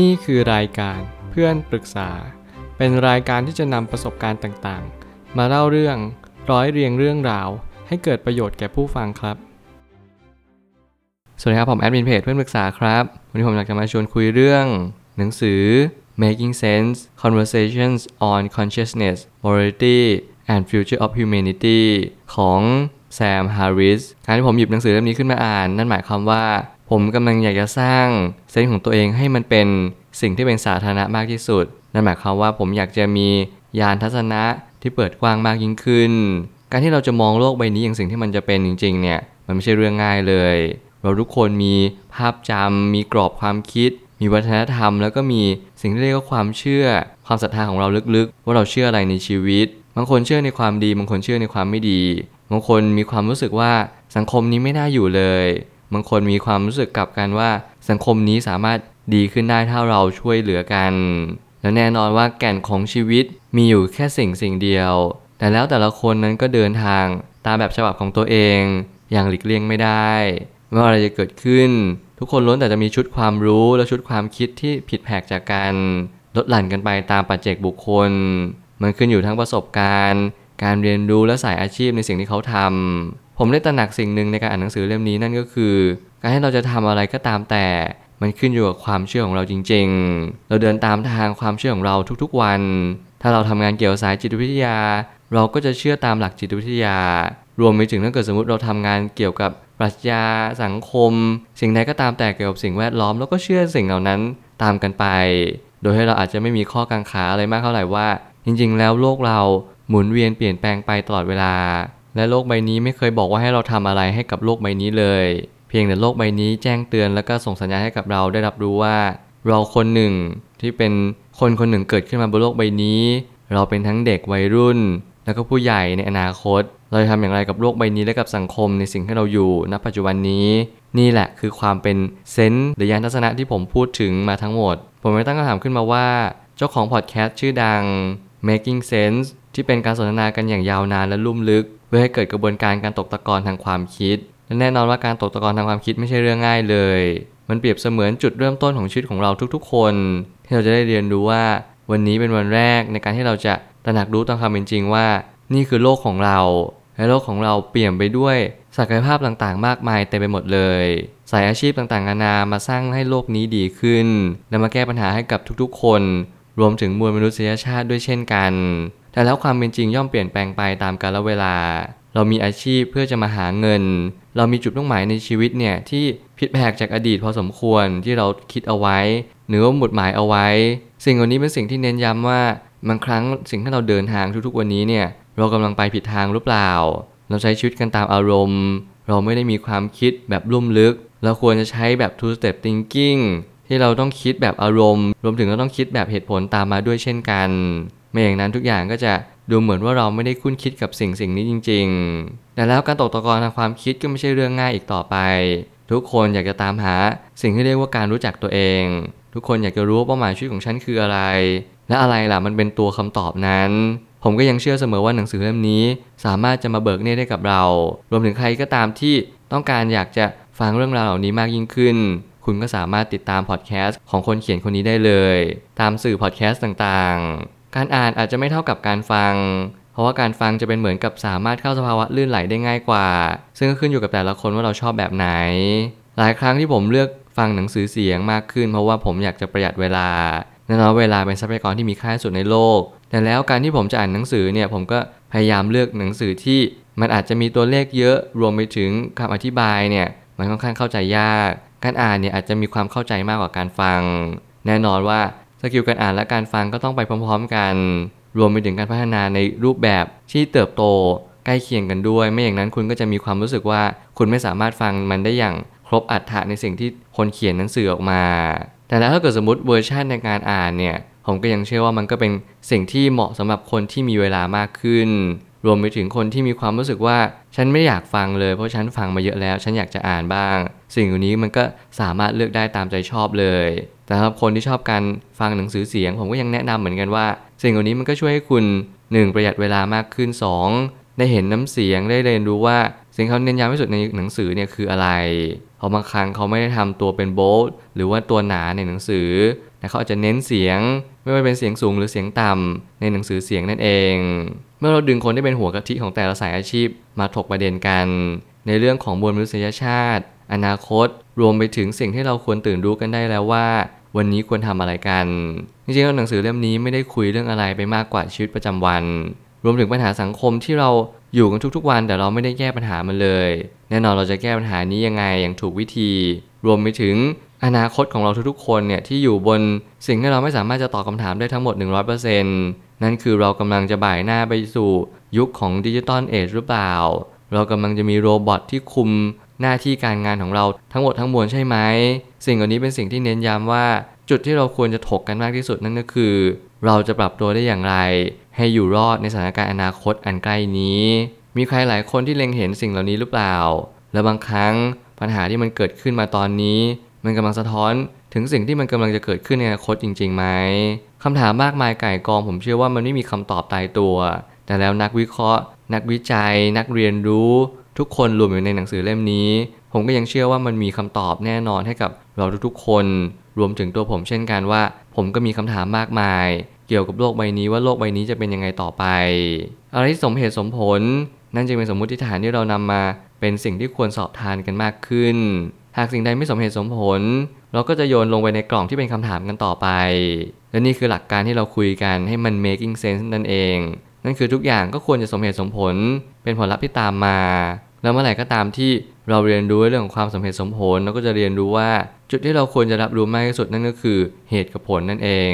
นี่คือรายการเพื่อนปรึกษา เป็นรายการที่จะนำประสบการณ์ต่างๆ มาเล่าเรื่องร้อยเรียงเรื่องราว ให้เกิดประโยชน์แก่ผู้ฟังครับ สวัสดีครับผมแอดมินเพจเพื่อนปรึกษาครับ วันนี้ผมอยากจะมาชวนคุยเรื่อง หนังสือ Making Sense Conversations on Consciousness Morality and Future of Humanity ของแซม ฮาริส การที่ผมหยิบหนังสือเล่มนี้ขึ้นมาอ่าน นั่นหมายความว่า ผมกำลังอยากจะสร้างเซนส์ของตัวเองให้มันเป็นสิ่งที่เป็นสาธารณะมากที่สุด นั่นหมายความว่าผมอยากจะมียานทัศนะที่เปิดกว้างมากยิ่งขึ้น การที่เราจะมองโลกใบนี้อย่างสิ่งที่มันจะเป็นจริง ๆ เนี่ย มันไม่ใช่เรื่องง่ายเลย เราทุกคนมีภาพจำมีกรอบความคิด มีวัฒนธรรม แล้วก็มีสิ่งที่เรียกว่าความเชื่อ ความศรัทธาของเราลึกๆ ว่าเราเชื่ออะไรในชีวิต บางคนเชื่อในความดี บางคนเชื่อในความไม่ดี บางคนมีความรู้สึกว่าสังคมนี้ไม่น่าอยู่เลย บางคนมีความรู้สึกกลับกันว่า สังคมนี้สามารถดีขึ้นได้ถ้าเราช่วยเหลือกัน และแน่นอนว่าแก่นของชีวิตมีอยู่แค่สิ่งสิ่งเดียว แต่แล้วแต่ละคนนั้นก็เดินทางตามแบบฉบับของตัวเอง อย่างหลีกเลี่ยงไม่ได้ว่าอะไรจะเกิดขึ้น ทุกคนล้วนแต่จะมีชุดความรู้และชุดความคิดที่ผิดแผกจากกันลดหลั่นกันไปตามปัจเจกบุคคล มันขึ้นอยู่ทั้งประสบการณ์ การเรียนรู้และสายอาชีพในสิ่งที่เขาทำ ผมได้ตระหนักสิ่งหนึ่งในการอ่านหนังสือเล่มนี้นั่นก็คือ การให้เราจะทำอะไรก็ตามแต่ มันขึ้นอยู่กับความเชื่อของเราจริง ๆ เราเดินตามทางความเชื่อของเราทุกๆวัน ถ้าเราทำงานเกี่ยวสายจิตวิทยา เราก็จะเชื่อตามหลักจิตวิทยา รวมไปถึงถ้าเกิดสมมติเราทำงานเกี่ยวกับปรัชญาสังคม สิ่งใดก็ตามแต่เกี่ยวกับสิ่งแวดล้อมแล้วก็เชื่อสิ่งเหล่านั้นตามกันไป โดยให้เราอาจจะไม่มีข้อกังขาอะไรมากเท่าไหร่ว่า จริง ๆ แล้วโลกเราหมุนเวียนเปลี่ยนแปลงไปตลอดเวลา และโลกใบนี้ไม่เคยบอกว่าให้เราทำอะไรให้กับโลกใบนี้เลย เพียงแต่โลกใบนี้แจ้งเตือนแล้วก็ส่งสัญญาณให้กับเราได้รับรู้ว่า เราคนหนึ่งที่เป็นคนคนหนึ่งเกิดขึ้นมาบนโลกใบนี้ เราเป็นทั้งเด็กวัยรุ่น แล้วก็ผู้ใหญ่ในอนาคต เราจะทำอย่างไรกับโลกใบนี้และกับสังคมในสิ่งที่เราอยู่ณปัจจุบันนี้ นี่แหละคือความเป็นเซนส์หรือยานทัศนะที่ผมพูดถึงมาทั้งหมด ผมไม่ตั้งคำถามขึ้นมาว่า เจ้าของพอดแคสต์ชื่อดัง Making Sense ที่เป็นการสนทนากันอย่างยาวนานและลุ่มลึก เพื่อให้เกิดกระบวนการการตกตะกอนทางความคิด และแน่นอนว่าการตกตะกอนทางความคิดไม่ใช่เรื่องง่ายเลย มันเปรียบเสมือนจุดเริ่มต้นของชีวิตของเราทุกๆ คน ที่เราจะได้เรียนรู้ว่าวันนี้เป็นวันแรกในการที่เราจะตระหนักรู้ตามความเป็นจริงว่า นี่คือโลกของเรา และโลกของเราเปลี่ยนไปด้วยศักยภาพต่างๆ มากมายเต็มไปหมดเลย สายอาชีพต่างๆนานามาสร้างให้โลกนี้ดีขึ้น และมาแก้ปัญหาให้กับทุกๆ คน รวมถึงมวลมนุษยชาติด้วยเช่นกัน แต่แล้วความเป็นจริงย่อมเปลี่ยนแปลงไปตามกาลเวลา เรามีอาชีพเพื่อจะมาหาเงิน เรามีจุดมุ่งหมายในชีวิตเนี่ยที่ผิดแผกจากอดีตพอสมควรที่เราคิดเอาไว้ หรือว่าหมุดหมายเอาไว้ สิ่งเหล่านี้เป็นสิ่งที่เน้นย้ำว่าบางครั้งสิ่งที่เราเดินทางทุกๆวันนี้เนี่ยเรากำลังไปผิดทางหรือเปล่า เราใช้ชีวิตกันตามอารมณ์ เราไม่ได้มีความคิดแบบลุ่มลึก เราควรจะใช้แบบ two step thinking ที่เราต้องคิดแบบอารมณ์ รวมถึงเราต้องคิดแบบเหตุผลตามมาด้วยเช่นกันไม่อย่างนั้นทุกอย่างก็จะดูเหมือนว่าเราไม่ได้คุ้นคิดกับสิ่งสิ่งนี้จริง ๆ แต่แล้วการตกตะกอนทางความคิดก็ไม่ใช่เรื่องง่ายอีกต่อไป ทุกคนอยากจะตามหาสิ่งที่เรียกว่าการรู้จักตัวเอง ทุกคนอยากจะรู้ว่าเป้าหมายชีวิตของฉันคืออะไร และอะไรล่ะมันเป็นตัวคำตอบนั้น ผมก็ยังเชื่อเสมอว่าหนังสือเล่มนี้ สามารถจะมาเบิกเนตได้กับเรา รวมถึงใครก็ตามที่ต้องการอยากจะฟังเรื่องราวเหล่านี้มากยิ่งขึ้น คุณก็สามารถติดตามพอดแคสต์ของคนเขียนคนนี้ได้เลย ตามสื่อพอดแคสต์ต่างๆ การอ่านอาจจะไม่เท่ากับการฟัง เพราะว่าการฟังจะเป็นเหมือนกับสามารถเข้าสภาวะลื่นไหลได้ง่ายกว่า ซึ่งก็ขึ้นอยู่กับแต่ละคนว่าเราชอบแบบไหน หลายครั้งที่ผมเลือกฟังหนังสือเสียงมากขึ้น เพราะว่าผมอยากจะประหยัดเวลาแน่นอนเวลาเป็นทรัพยากรที่มีค่าสุดในโลก แต่แล้วการที่ผมจะอ่านหนังสือเนี่ยผมก็พยายามเลือกหนังสือที่มันอาจจะมีตัวเลขเยอะรวมไปถึงคำอธิบายเนี่ยมันค่อนข้างเข้าใจยาก การอ่านเนี่ยอาจจะมีความเข้าใจมากกว่าการฟัง แน่นอนว่าสกิลการอ่านและการฟังก็ต้องไปพร้อม ๆ กัน รวมไปถึงการพัฒนาในรูปแบบที่เติบโตใกล้เคียงกันด้วย ไม่อย่างนั้นคุณก็จะมีความรู้สึกว่าคุณไม่สามารถฟังมันได้อย่างครบอัตถะในสิ่งที่คนเขียนหนังสือออกมา แต่แล้วถ้าเกิดสมมติเวอร์ชันในการอ่านเนี่ยผมก็ยังเชื่อว่ามันก็เป็นสิ่งที่เหมาะสำหรับคนที่มีเวลามากขึ้น รวมไปถึงคนที่มีความรู้สึกว่า ฉันไม่อยากฟังเลยเพราะฉันฟังมาเยอะแล้ว ฉันอยากจะอ่านบ้าง สิ่งเหล่านี้มันก็สามารถเลือกได้ตามใจชอบเลย แต่สำหรับคนที่ชอบการฟังหนังสือเสียง ผมก็ยังแนะนำเหมือนกันว่า สิ่งเหล่านี้มันก็ช่วยให้คุณ 1. ประหยัดเวลามากขึ้น 2. ได้เห็นน้ำเสียงได้เรียนรู้ว่า สิ่งเขาเน้นย้ำที่สุดในหนังสือเนี่ยคืออะไรเพราบางครั้งเขาไม่ได้ทำตัวเป็นโบลหรือว่าตัวหนาในหนังสือแต่เขาอาจจะเน้นเสียง ไม่ว่าเป็นเสียงสูงหรือเสียงต่ำในหนังสือเสียงนั่นเอง เมื่อเราดึงคนที่เป็นหัวกะทิของแต่ละสายอาชีพมาถกประเด็นกัน ในเรื่องของมวลมนุษยชาติ อนาคต รวมไปถึงสิ่งที่เราควรตื่นรู้กันได้แล้วว่า วันนี้ควรทำอะไรกัน จริงๆแล้วหนังสือเล่มนี้ไม่ได้คุยเรื่องอะไรไปมากกว่าชีวิตประจำวัน รวมถึงปัญหาสังคมที่เรา อยู่กันทุกๆวันแต่เราไม่ได้แก้ปัญหามันเลย แน่นอนเราจะแก้ปัญหานี้ยังไงอย่างถูกวิธี รวมไปถึงอนาคตของเราทุกๆคนเนี่ยที่อยู่บนสิ่งที่เราไม่สามารถจะตอบคำถามได้ทั้งหมด 100%นั่นคือเรากำลังจะบ่ายหน้าไปสู่ยุคของ digital age หรือเปล่า เรากำลังจะมี robot ที่คุมหน้าที่การงานของเราทั้งหมดทั้งมวลใช่ไหม สิ่งเหล่านี้เป็นสิ่งที่เน้นย้ำว่า จุดที่เราควรจะถกกันมากที่สุดนั่นก็คือ เราจะปรับตัวได้อย่างไร ให้อยู่รอดในสถานการณ์อนาคตอันใกล้นี้ มีใครหลายคนที่เล็งเห็นสิ่งเหล่านี้หรือเปล่า และบางครั้งปัญหาที่มันเกิดขึ้นมาตอนนี้ มันกำลังสะท้อนถึงสิ่งที่มันกำลังจะเกิดขึ้นในอนาคตจริงๆไหมคำถามมากมายไก่กอง ผมเชื่อว่ามันไม่มีคำตอบตายตัว แต่แล้วนักวิเคราะห์ นักวิจัย นักเรียนรู้ ทุกคนรวมอยู่ในหนังสือเล่มนี้ ผมก็ยังเชื่อว่ามันมีคำตอบแน่นอนให้กับเราทุกๆคน รวมถึงตัวผมเช่นกันว่า ผมก็มีคำถามมากมาย กี่ยวกับโลกใบนี้ว่าโลกใบนี้จะเป็นยังไงต่อไป อะไรที่สมเหตุสมผล นั่นจึงเป็นสมมติฐานที่เรานำมา เป็นสิ่งที่ควรสอบทานกันมากขึ้น หากสิ่งใดไม่สมเหตุสมผล เราก็จะโยนลงไปในกล่องที่เป็นคำถามกันต่อไป และนี่คือหลักการที่เราคุยกันให้มัน making sense นั่นเอง นั่นคือทุกอย่างก็ควรจะสมเหตุสมผล เป็นผลลัพธ์ที่ตามมา แล้วเมื่อไหร่ก็ตามที่เราเรียนรู้เรื่องของความสมเหตุสมผลเราก็จะเรียนรู้ว่า จุดที่เราควรจะรับรู้มากที่สุดนั่นก็คือเหตุกับผลนั่นเอง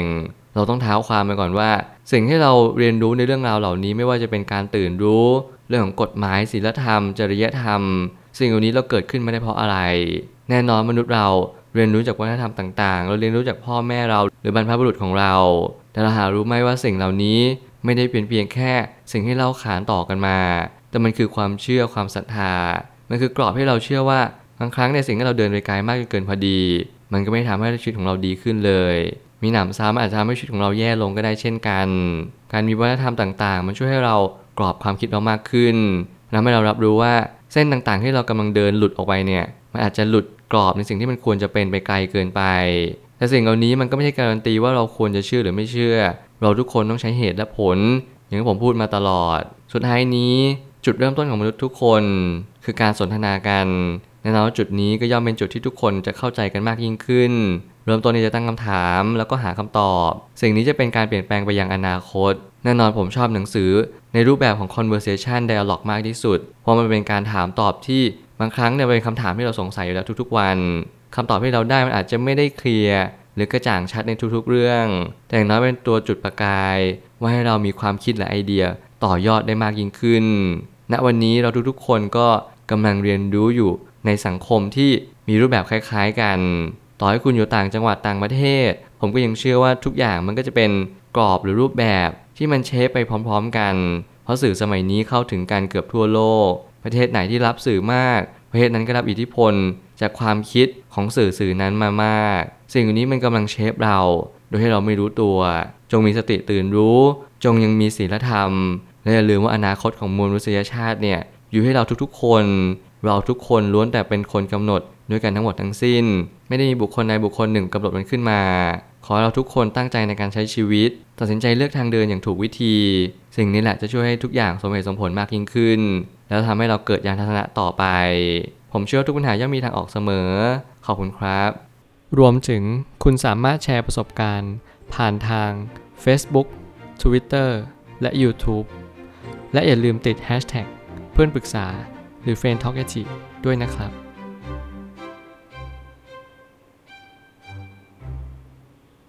เราต้องเท้าความไปก่อนว่า สิ่งที่เราเรียนรู้ในเรื่องราวเหล่านี้ ไม่ว่าจะเป็นการตื่นรู้ เรื่องของกฎหมายศีลธรรม จริยธรรม สิ่งเหล่านี้เราเกิดขึ้นไม่ได้เพราะอะไร แน่นอนมนุษย์เราเรียนรู้จากวัฒนธรรมต่างๆ เราเรียนรู้จากพ่อแม่เราหรือบรรพบุรุษของเรา แต่เราหารู้ไหมว่าสิ่งเหล่านี้ไม่ได้เป็นเพียงแค่ สิ่งที่เล่าขานต่อกันมา แต่มันคือความเชื่อความศรัทธา มันคือกรอบให้เราเชื่อว่าบางครั้งในสิ่งที่เราเดินไปไกลมากจนเกินพอดี มันก็ไม่ทำให้ชีวิตของเราดีขึ้นเลย มีหนำซ้ำอาจจะทำให้ชีวิตของเราแย่ลงก็ได้เช่นกัน การมีวัฒนธรรมต่างๆ มันช่วยให้เรากรอบความคิดเรามากขึ้นทำให้เรารับรู้ว่าเส้นต่างๆ ที่เรากำลังเดินหลุดออกไปเนี่ย มันอาจจะหลุดกรอบในสิ่งที่มันควรจะเป็นไปไกลเกินไป แต่สิ่งเหล่านี้มันก็ไม่ใช่การันตีว่าเราควรจะเชื่อหรือไม่เชื่อ เราทุกคนต้องใช้เหตุและผล อย่างที่ผมพูดมาตลอด สุดท้ายนี้จุดเริ่มต้นของมนุษย์ทุกคน คือการสนทนากันแน่นอนว่าจุดนี้ก็ย่อมเป็นจุดที่ทุกคนจะเข้าใจกันมากยิ่งขึ้น เริ่มต้นที่จะตั้งคำถามแล้วก็หาคำตอบ สิ่งนี้จะเป็นการเปลี่ยนแปลงไปยังอนาคต แน่นอนผมชอบหนังสือในรูปแบบของ conversation dialogue มากที่สุด เพราะมันเป็นการถามตอบที่บางครั้งเนี่ยเป็นคำถามที่เราสงสัยอยู่แล้วทุกๆวันคำตอบที่เราได้มันอาจจะไม่ได้เคลียร์หรือกระจ่างชัดในทุกๆเรื่อง แต่อย่างน้อยเป็นตัวจุดประกาย ว่าให้เรามีความคิดและไอเดียต่อยอดได้มากยิ่งขึ้น ณ วันนี้เราทุกๆคนก็กำลังเรียนรู้อยู่ในสังคมที่มีรูปแบบคล้ายๆกัน ต่อให้คุณอยู่ต่างจังหวัดต่างประเทศ ผมก็ยังเชื่อว่าทุกอย่างมันก็จะเป็นกรอบหรือรูปแบบที่มันเชฟไปพร้อม ๆ กัน เพราะสื่อสมัยนี้เข้าถึงกันเกือบทั่วโลก ประเทศไหนที่รับสื่อมาก ประเทศนั้นก็รับอิทธิพล จากความคิดของสื่อสื่อนั้นมามาก สิ่งนี้มันกำลังเชฟเรา โดยให้เราไม่รู้ตัว จงมีสติตื่นรู้ จงยังมีศีลธรรม และอย่าลืมว่าอนาคตของมวลมนุษยชาติเนี่ยอยู่ให้เราทุกๆคน เราทุกคนล้วนแต่เป็นคนกำหนด ด้วยกันทั้งหมดทั้งสิ้น ไม่ได้มีบุคคลใดบุคคลหนึ่งกำหนดมันขึ้นมา ขอเราทุกคนตั้งใจในการใช้ชีวิต ตัดสินใจเลือกทางเดินอย่างถูกวิธี สิ่งนี้แหละจะช่วยให้ทุกอย่างสมเหตุสมผลมากยิ่งขึ้น แล้วทำให้เราเกิดยานทัศนะต่อไป ผมเชื่อว่าทุกปัญหาย่อมมีทางออกเสมอ ขอบคุณครับ รวมถึงคุณสามารถแชร์ประสบการณ์ ผ่านทาง Facebook Twitter และ YouTube และอย่าลืมติด Hashtag เพื่อนปรึกษาหรือ f r ร e n d Talk ด้วยนะครับ